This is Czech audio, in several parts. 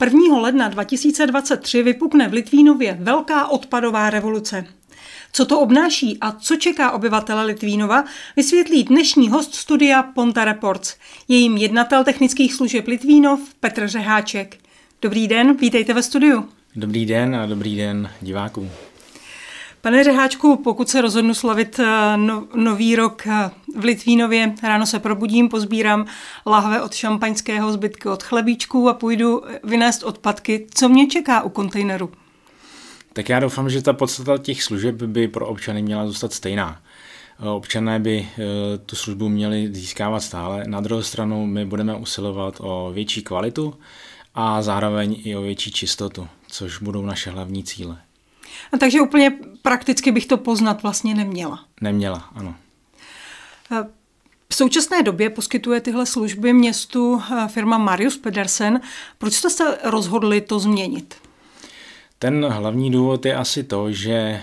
1. ledna 2023 vypukne v Litvínově velká odpadová revoluce. Co to obnáší a co čeká obyvatele Litvínova, vysvětlí dnešní host studia Ponta Reports, jejím jednatel technických služeb Litvínov Petr Řeháček. Dobrý den, vítejte ve studiu. Dobrý den a dobrý den divákům. Pane Řeháčku, pokud se rozhodnu slavit eh, no, nový rok eh, v Litvínově, ráno se probudím, pozbírám lahve od šampaňského, zbytky od chlebíčků a půjdu vynést odpadky. Co mě čeká u kontejneru? Tak já doufám, že ta podstata těch služeb by pro občany měla zůstat stejná. Eh, občané by tu službu měli získávat stále. Na druhou stranu my budeme usilovat o větší kvalitu a zároveň i o větší čistotu, což budou naše hlavní cíle. A takže úplně prakticky bych to poznat vlastně neměla. Neměla, ano. V současné době poskytuje tyhle služby městu eh, firma Marius Pedersen. Proč jste se rozhodli to změnit? Ten hlavní důvod je asi to, že eh,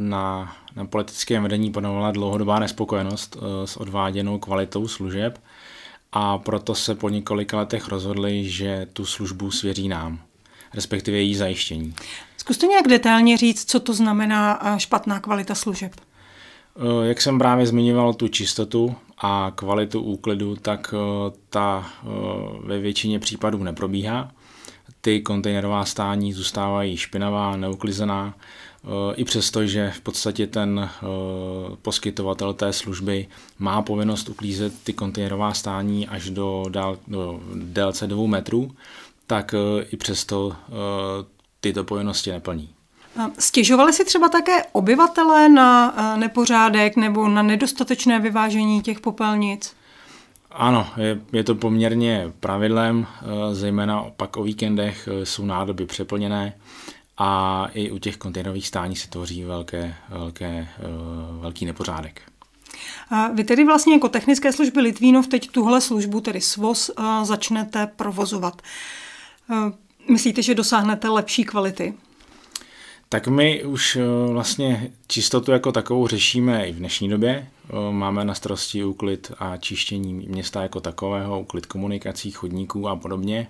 na, na politickém vedení panovala dlouhodobá nespokojenost eh, s odváděnou kvalitou služeb a proto se po několika letech rozhodli, že tu službu svěří nám, respektive její zajištění. Zkuste nějak detailně říct, co to znamená špatná kvalita služeb. Eh, jak jsem právě zmiňoval tu čistotu a kvalitu úklidu, tak eh, ta eh, ve většině případů neprobíhá. Ty kontejnerová stání zůstávají špinavá, neuklizená, i přesto, že v podstatě ten poskytovatel té služby má povinnost uklízet ty kontejnerová stání až do, dál, do délce dvou metrů, tak i přesto tyto povinnosti neplní. Stěžovali si třeba také obyvatelé na eh, nepořádek nebo na nedostatečné vyvážení těch popelnic? Ano, je, je to poměrně pravidlem, eh, zejména pak o víkendech eh, jsou nádoby přeplněné a i u těch kontejnerových stání se tvoří velké, velké, velký nepořádek. A vy tedy vlastně jako technické služby Litvínov teď tuhle službu, tedy SVOS, začnete provozovat. Myslíte, že dosáhnete lepší kvality? Tak my už eh, vlastně čistotu jako takovou řešíme i v dnešní době. Eh, máme na starosti úklid a čištění města jako takového, úklid komunikací, chodníků a podobně.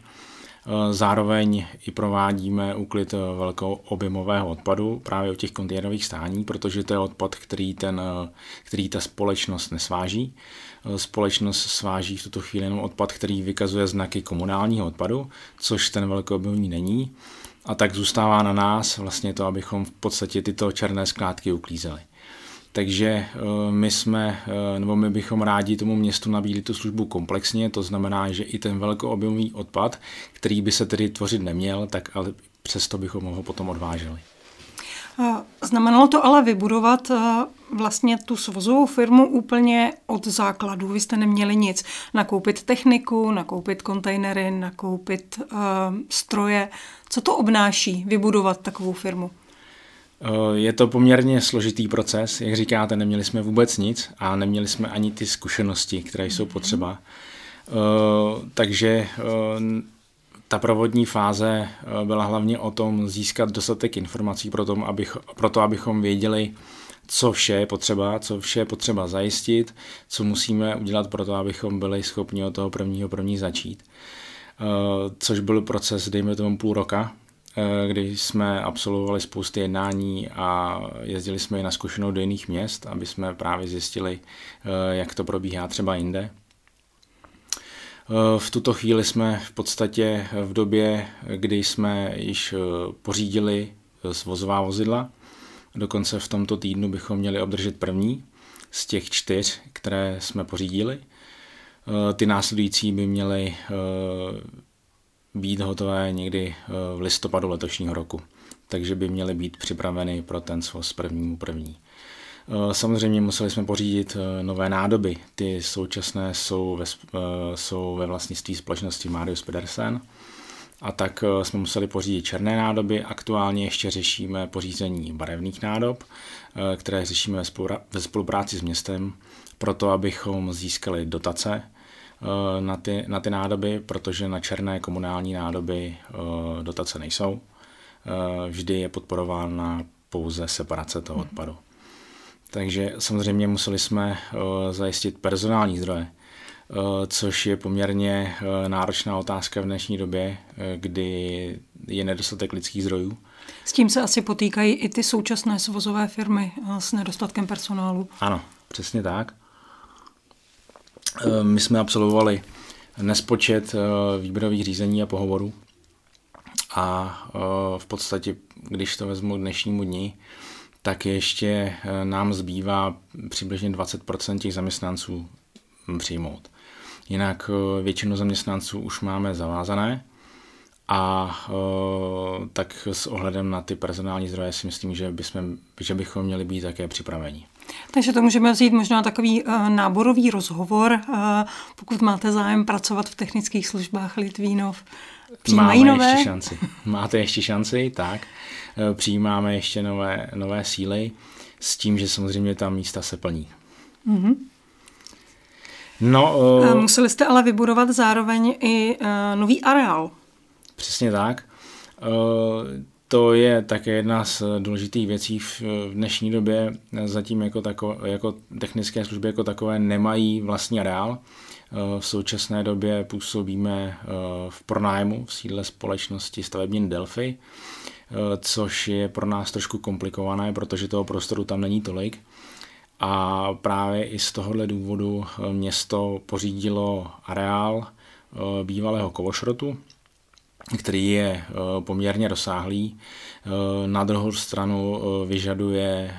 Eh, zároveň i provádíme úklid velkou objemového odpadu právě u těch kontejnerových stání, protože to je odpad, který, ten, který ta společnost nesváží. Společnost sváží v tuto chvíli jenom odpad, který vykazuje znaky komunálního odpadu, což ten velkoobjemový není a tak zůstává na nás vlastně to, abychom v podstatě tyto černé skládky uklízeli. Takže eh, my jsme, eh, nebo my bychom rádi tomu městu nabídli tu službu komplexně, to znamená, že i ten velkoobjemový odpad, který by se tedy tvořit neměl, tak ale přesto bychom ho potom odváželi. Znamenalo to ale vybudovat vlastně tu svozovou firmu úplně od základu. Vy jste neměli nic. Nakoupit techniku, nakoupit kontejnery, nakoupit stroje. Co to obnáší vybudovat takovou firmu? Je to poměrně složitý proces, jak říkáte, neměli jsme vůbec nic a neměli jsme ani ty zkušenosti, které jsou potřeba. Takže ta provodní fáze eh, byla hlavně o tom získat dostatek informací pro, tom, abych, pro to, abychom věděli, co vše je potřeba, co vše je potřeba zajistit, co musíme udělat pro to, abychom byli schopni od toho prvního první začít. Eh, což byl proces, dejme tomu půl roka, eh, kdy jsme absolvovali spousty jednání a jezdili jsme i na zkušenou do jiných měst, aby jsme právě zjistili, jak to probíhá třeba jinde. Eh, v tuto chvíli jsme v podstatě v době, kdy jsme již eh, pořídili svozová vozidla. Dokonce v tomto týdnu bychom měli obdržet první z těch čtyř, které jsme pořídili. Eh, ty následující by měly být hotové někdy v listopadu letošního roku, takže by měly být připraveny pro ten svoz prvnímu první. Eh, samozřejmě museli jsme pořídit eh, nové nádoby. Ty současné jsou ve, eh, jsou ve vlastnictví společnosti Marius Pedersen. A tak jsme museli pořídit černé nádoby. Aktuálně ještě řešíme pořízení barevných nádob, které řešíme ve spolupráci s městem, proto abychom získali dotace na ty, na ty nádoby, protože na černé komunální nádoby dotace nejsou. Vždy je podporována pouze separace toho mhm. odpadu. Takže samozřejmě museli jsme zajistit personální zdroje. což je poměrně náročná otázka v dnešní době, kdy je nedostatek lidských zdrojů. S tím se asi potýkají i ty současné svozové firmy s nedostatkem personálu. Ano, přesně tak. My jsme absolvovali nespočet výběrových řízení a pohovorů a v podstatě, když to vezmu dnešnímu dni, tak ještě eh, nám zbývá přibližně 20% těch zaměstnanců přijmout. Jinak eh, většinu zaměstnanců už máme zavázané a eh, tak s ohledem na ty personální zdroje si myslím, že, bychom, že bychom měli být také připraveni. Takže to můžeme vzít možná takový uh, náborový rozhovor, uh, pokud máte zájem pracovat v technických službách Litvínov. Přijímají Máme nové? ještě šanci. Máte ještě šanci, tak. Eh, přijímáme ještě nové, nové síly s tím, že samozřejmě ta místa se plní. Mm-hmm. No, uh, Museli jste ale vybudovat zároveň i uh, nový areál. Přesně tak. Uh, to je také jedna z důležitých věcí v dnešní době. Zatím jako, tako, jako technické služby jako takové nemají vlastní areál. Eh, v současné době působíme eh, v pronájmu v sídle společnosti stavební Delphi, eh, což je pro nás trošku komplikované, protože toho prostoru tam není tolik. A právě i z tohohle důvodu město pořídilo areál bývalého kovošrotu, který je poměrně rozsáhlý. Na druhou stranu vyžaduje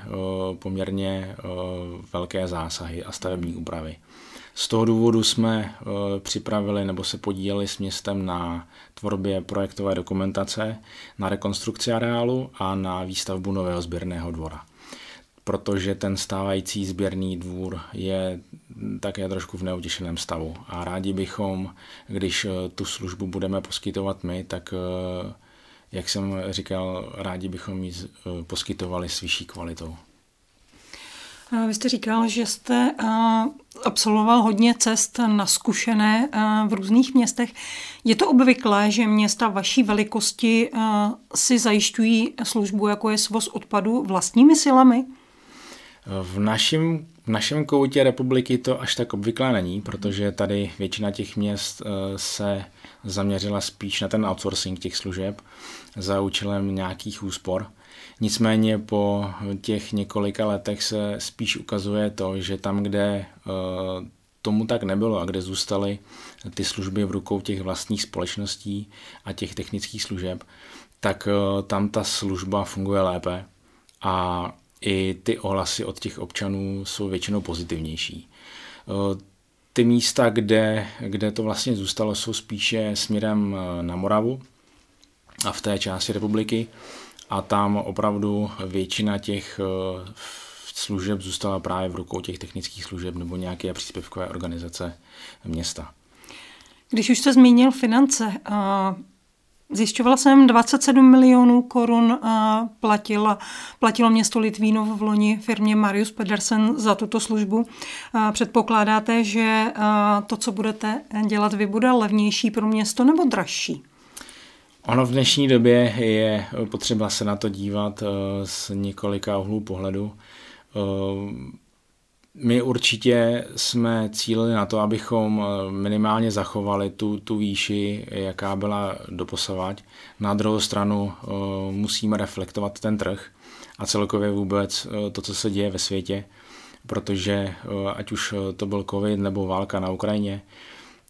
poměrně velké zásahy a stavební úpravy. Z toho důvodu jsme eh, připravili nebo se podíleli s městem na tvorbě projektové dokumentace, na rekonstrukci areálu a na výstavbu nového sběrného dvora protože ten stávající sběrný dvůr je také trošku v neutěšeném stavu. A rádi bychom, když eh, tu službu budeme poskytovat my, tak eh, jak jsem říkal, rádi bychom ji poskytovali s vyšší kvalitou. Vy jste říkal, že jste absolvoval hodně cest na zkušené v různých městech. Je to obvyklé, že města vaší velikosti si zajišťují službu, jako je svoz odpadu vlastními silami? V našem, v našem koutě republiky to až tak obvyklé není, protože tady většina těch měst se zaměřila spíš na ten outsourcing těch služeb za účelem nějakých úspor. Nicméně po těch několika letech se spíš ukazuje to, že tam, kde eh, tomu tak nebylo a kde zůstaly ty služby v rukou těch vlastních společností a těch technických služeb, tak eh, tam ta služba funguje lépe a i ty ohlasy od těch občanů jsou většinou pozitivnější. Ty místa, kde, kde to vlastně zůstalo, jsou spíše směrem na Moravu a v té části republiky, a tam opravdu většina těch eh, služeb zůstala právě v rukou těch technických služeb nebo nějaké příspěvkové organizace města. Když už jste zmínil finance, Zjišťovala jsem, 27 milionů korun eh, platilo, platilo město Litvínov v loni firmě Marius Pedersen za tuto službu. Předpokládáte, že to, co budete dělat vy, bude levnější pro město nebo dražší? Ono v dnešní době je potřeba se na to dívat eh, z několika uhlů pohledu. Eh, my určitě jsme cílili na to, abychom eh, minimálně zachovali tu, tu výši, jaká byla doposavať. Na druhou stranu musíme reflektovat ten trh a celkově vůbec to, co se děje ve světě, protože ať už to byl covid nebo válka na Ukrajině,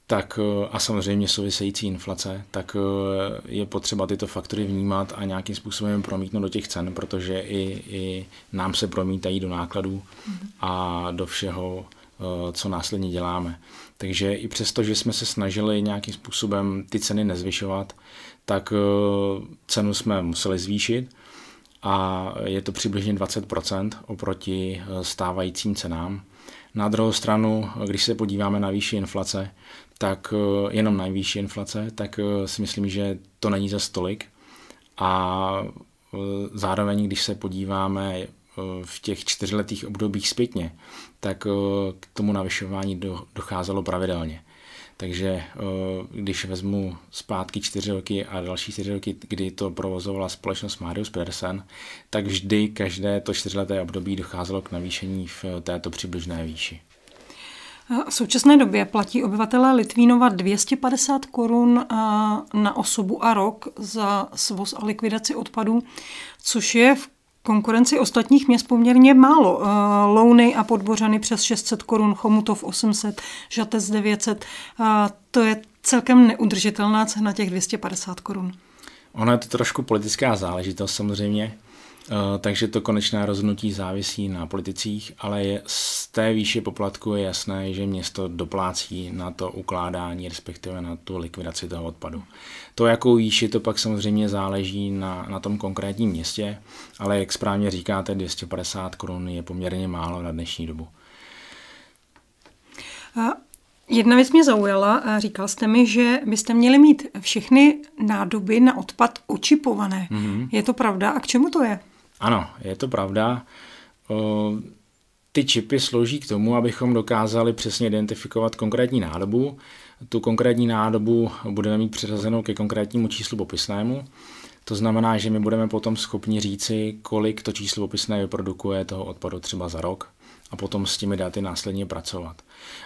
tak eh, a samozřejmě související inflace, tak eh, je potřeba tyto faktory vnímat a nějakým způsobem promítnout do těch cen, protože i, i nám se promítají do nákladů a do všeho, eh, co následně děláme. Takže i přesto, že jsme se snažili nějakým způsobem ty ceny nezvyšovat, tak cenu jsme museli zvýšit a je to přibližně 20% oproti stávajícím cenám. Na druhou stranu, když se podíváme na výši inflace, tak eh, jenom nejvyšší inflace, tak eh, si myslím, že to není za stolik. A eh, zároveň, když se podíváme v těch čtyřletých obdobích zpětně, tak k tomu navyšování docházelo pravidelně. Takže když vezmu zpátky čtyři roky a další čtyři roky, kdy to provozovala společnost Marius Pedersen, tak vždy každé to čtyřleté období docházelo k navýšení v této přibližné výši. V současné době platí obyvatelé Litvínova 250 korun na osobu a rok za svoz a likvidaci odpadů, což je v konkurenci ostatních měst poměrně málo. Louny a Podbořany přes 600 korun, Chomutov 800, Žatec 900. To je celkem neudržitelná cena těch 250 korun. Ono je to trošku politická záležitost samozřejmě, Eh, takže to konečné rozhodnutí závisí na politicích, ale je, z té výše poplatku je jasné, že město doplácí na to ukládání, respektive na tu likvidaci toho odpadu. To, jakou výši, to pak samozřejmě záleží na, na tom konkrétním městě, ale jak správně říkáte, 250 korun je poměrně málo na dnešní dobu. A Jedna věc mě zaujala, říkal jste mi, že byste měli mít všechny nádoby na odpad očipované. Mm-hmm. Je to pravda? A k čemu to je? Ano, je to pravda. Ty čipy slouží k tomu, abychom dokázali přesně identifikovat konkrétní nádobu. Tu konkrétní nádobu budeme mít přiřazenou ke konkrétnímu číslu popisnému. To znamená, že my budeme potom schopni říci, kolik to číslo popisné vyprodukuje toho odpadu třeba za rok a potom s těmi daty následně pracovat.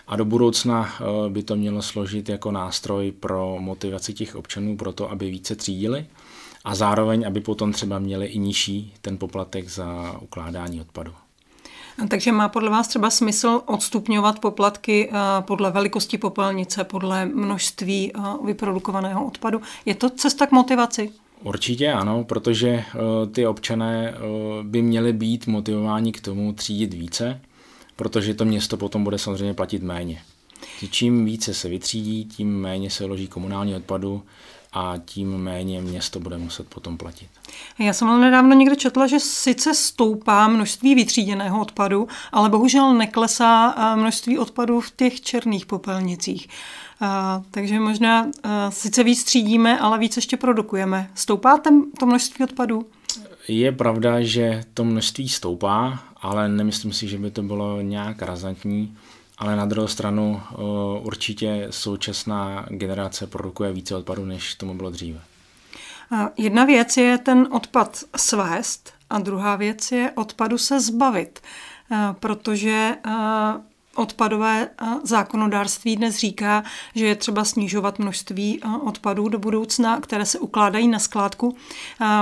A do budoucna by to mělo složit jako nástroj pro motivaci těch občanů pro to, aby více třídili a zároveň, aby potom třeba měli i nižší ten poplatek za ukládání odpadu. Takže má podle vás třeba smysl odstupňovat poplatky eh, podle velikosti popelnice, podle množství eh, vyprodukovaného odpadu? Je to cesta k motivaci? Určitě ano, protože eh, ty občané by měli být motivováni k tomu třídit více, protože to město potom bude samozřejmě platit méně. Čím více se vytřídí, tím méně se loží komunální odpadu a tím méně město bude muset potom platit. Já jsem ale nedávno někde četla, že sice stoupá množství vytříděného odpadu, ale bohužel neklesá množství odpadu v těch černých popelnicích. takže možná sice víc třídíme, ale víc ještě produkujeme. Stoupá ten, to množství odpadů? Je pravda, že to množství stoupá, ale nemyslím si, že by to bylo nějak razantní ale na druhou stranu určitě současná generace produkuje více odpadu, než tomu bylo dříve. Jedna věc je ten odpad svést a druhá věc je odpadu se zbavit, protože odpadové zákonodárství dnes říká, že je třeba snižovat množství odpadů do budoucna, které se ukládají na skládku.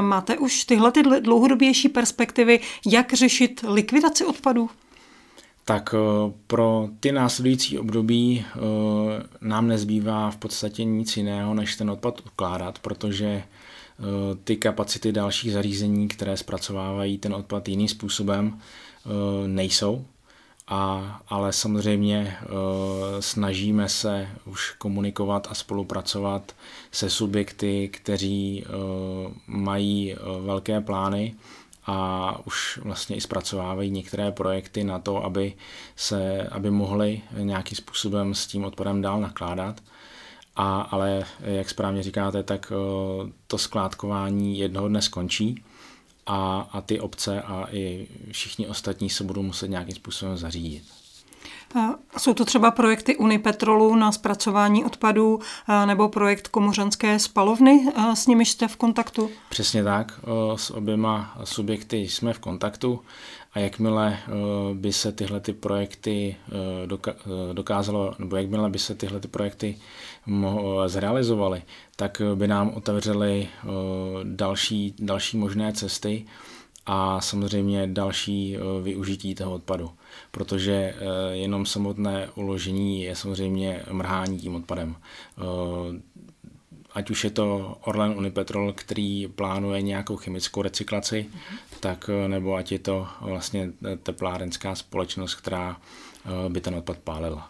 Máte už tyhle ty dlouhodobější perspektivy, jak řešit likvidaci odpadů? Tak eh, pro ty následující období eh, nám nezbývá v podstatě nic jiného, než ten odpad ukládat, protože eh, ty kapacity dalších zařízení, které zpracovávají ten odpad jiným způsobem, nejsou. A, ale samozřejmě snažíme se už komunikovat a spolupracovat se subjekty, kteří mají velké plány a už vlastně i zpracovávají některé projekty na to, aby, se, aby mohli nějakým způsobem s tím odpadem dál nakládat. A, ale jak správně říkáte, tak eh, to skládkování jednoho dne skončí a, a ty obce a i všichni ostatní se budou muset nějakým způsobem zařídit. Jsou to třeba projekty Unipetrolu na zpracování odpadů nebo projekt Komořanské spalovny, s nimi jste v kontaktu? Přesně tak, s oběma subjekty jsme v kontaktu. A jakmile by se tyhle ty projekty dokázalo, nebo jakmile by se tyhle ty projekty zrealizovaly, tak by nám otevřely další, další možné cesty a samozřejmě další využití toho odpadu protože eh, jenom samotné uložení je samozřejmě mrhání tím odpadem. Eh, ať už je to Orlen Unipetrol, který plánuje nějakou chemickou recyklaci, mm-hmm. tak eh, nebo ať je to vlastně teplárenská společnost, která by ten odpad pálila.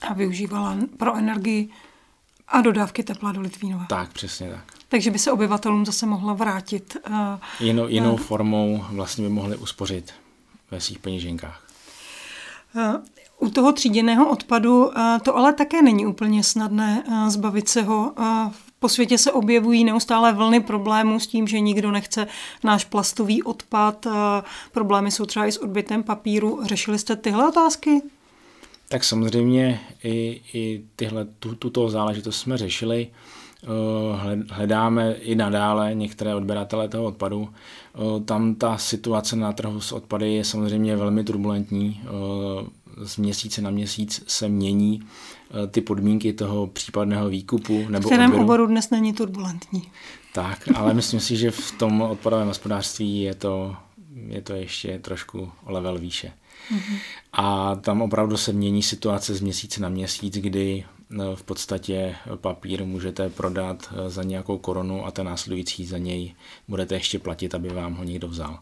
A využívala pro energii a dodávky tepla do Litvínova. Tak, přesně tak. Takže by se obyvatelům zase mohla vrátit. Jinou, jinou formou vlastně by mohli uspořit ve svých peněženkách. U toho tříděného odpadu to ale také není úplně snadné zbavit se ho. Po světě se objevují neustále vlny problémů s tím, že nikdo nechce náš plastový odpad. Problémy jsou třeba i s odbytem papíru. Řešili jste tyhle otázky? Tak samozřejmě i, i tyhle, tu, tuto záležitost jsme řešili. Hledáme i nadále některé odběratele toho odpadu. Tam ta situace na trhu s odpady je samozřejmě velmi turbulentní. z měsíce na měsíc se mění ty podmínky toho případného výkupu. Nebo v kterém odběru. oboru dnes není turbulentní. Tak, ale myslím si, že v tom odpadovém hospodářství je to, je to ještě trošku level výše. Mm-hmm. A tam opravdu se mění situace z měsíce na měsíc, kdy v podstatě papír můžete prodat eh, za nějakou korunu a ten následující za něj budete ještě platit, aby vám ho někdo vzal.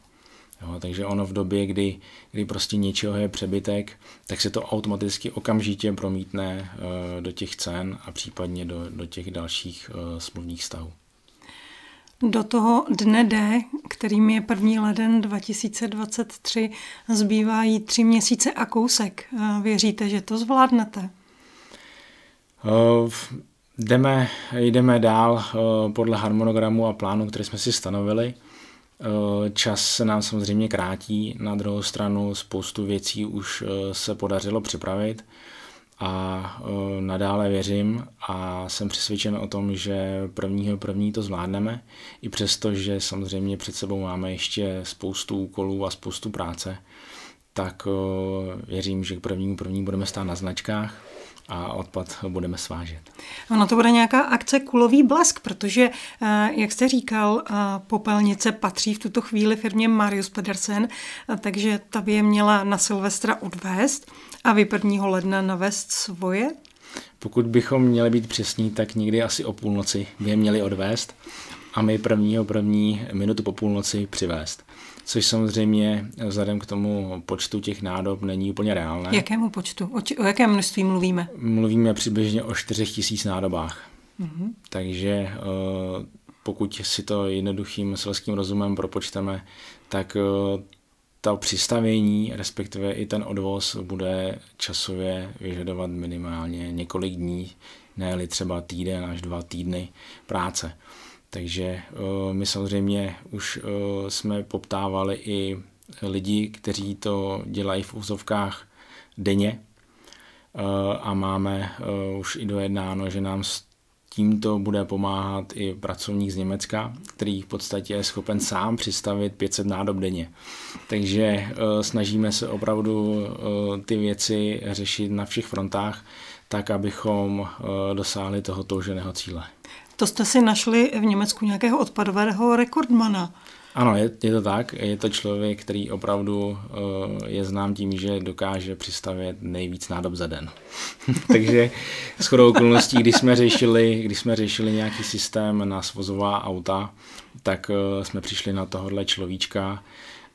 Jo, takže ono v době, kdy, kdy prostě něčeho je přebytek, tak se to automaticky okamžitě promítne uh, do těch cen a případně do, do těch dalších uh, smluvních stavů. Do toho dne D, kterým je 1. leden 2023, zbývají tři měsíce a kousek. Věříte, že to zvládnete? Uh, jdeme, jdeme dál uh, podle harmonogramu a plánu, který jsme si stanovili. Uh, čas se nám samozřejmě krátí, na druhou stranu spoustu věcí už se podařilo připravit a nadále věřím a jsem přesvědčen o tom, že prvního první to zvládneme, i přesto, že samozřejmě před sebou máme ještě spoustu úkolů a spoustu práce, tak věřím, že k prvnímu první budeme stát na značkách a odpad budeme svážet. Ono to bude nějaká akce Kulový blesk, protože, jak jste říkal, popelnice patří v tuto chvíli firmě Marius Pedersen, takže ta by je měla na Silvestra odvést a vy 1. ledna navést svoje? Pokud bychom měli být přesní, tak někdy asi o půlnoci by je měli odvést a my prvního první minutu po půlnoci přivést. Což samozřejmě vzhledem k tomu počtu těch nádob není úplně reálné. Jakému počtu? O, či, o jakém množství mluvíme? Mluvíme přibližně o 4 tisíc nádobách. Mm-hmm. Takže eh, pokud si to jednoduchým selským rozumem propočteme, tak eh, to přistavění, respektive i ten odvoz bude časově vyžadovat minimálně několik dní, ne třeba týden až dva týdny práce. Takže uh, my samozřejmě už uh, jsme poptávali i lidi, kteří to dělají v úzovkách denně uh, a máme už i dojednáno, že nám s tímto bude pomáhat i pracovník z Německa, který v podstatě je schopen sám přistavit 500 nádob denně. Takže snažíme se opravdu ty věci řešit na všech frontách, tak abychom dosáhli toho touženého cíle. To jste si našli v Německu nějakého odpadového rekordmana. Ano, je, je to tak. Je to člověk, který opravdu uh, je znám tím, že dokáže přistavět nejvíc nádob za den. Takže s chodou okolností, když jsme, řešili, když jsme řešili nějaký systém na svozová auta, tak uh, jsme přišli na tohohle človíčka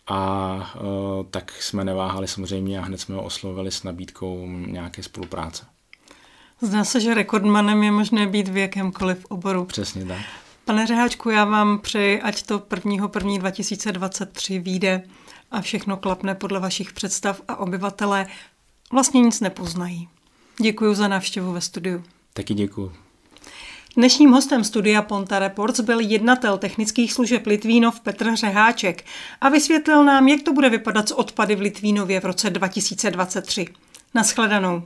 a uh, tak jsme neváhali samozřejmě a hned jsme ho oslovili s nabídkou nějaké spolupráce. Zdá se, že rekordmanem je možné být v jakémkoliv oboru. Přesně tak. Pane Řeháčku, já vám přeji, ať to 1. 1. 2023 vyjde a všechno klapne podle vašich představ a obyvatelé vlastně nic nepoznají. Děkuji za návštěvu ve studiu. Taky děkuji. Dnešním hostem studia Ponta Reports byl jednatel technických služeb Litvínov Petr Řeháček a vysvětlil nám, jak to bude vypadat s odpady v Litvínově v roce 2023. Naschledanou.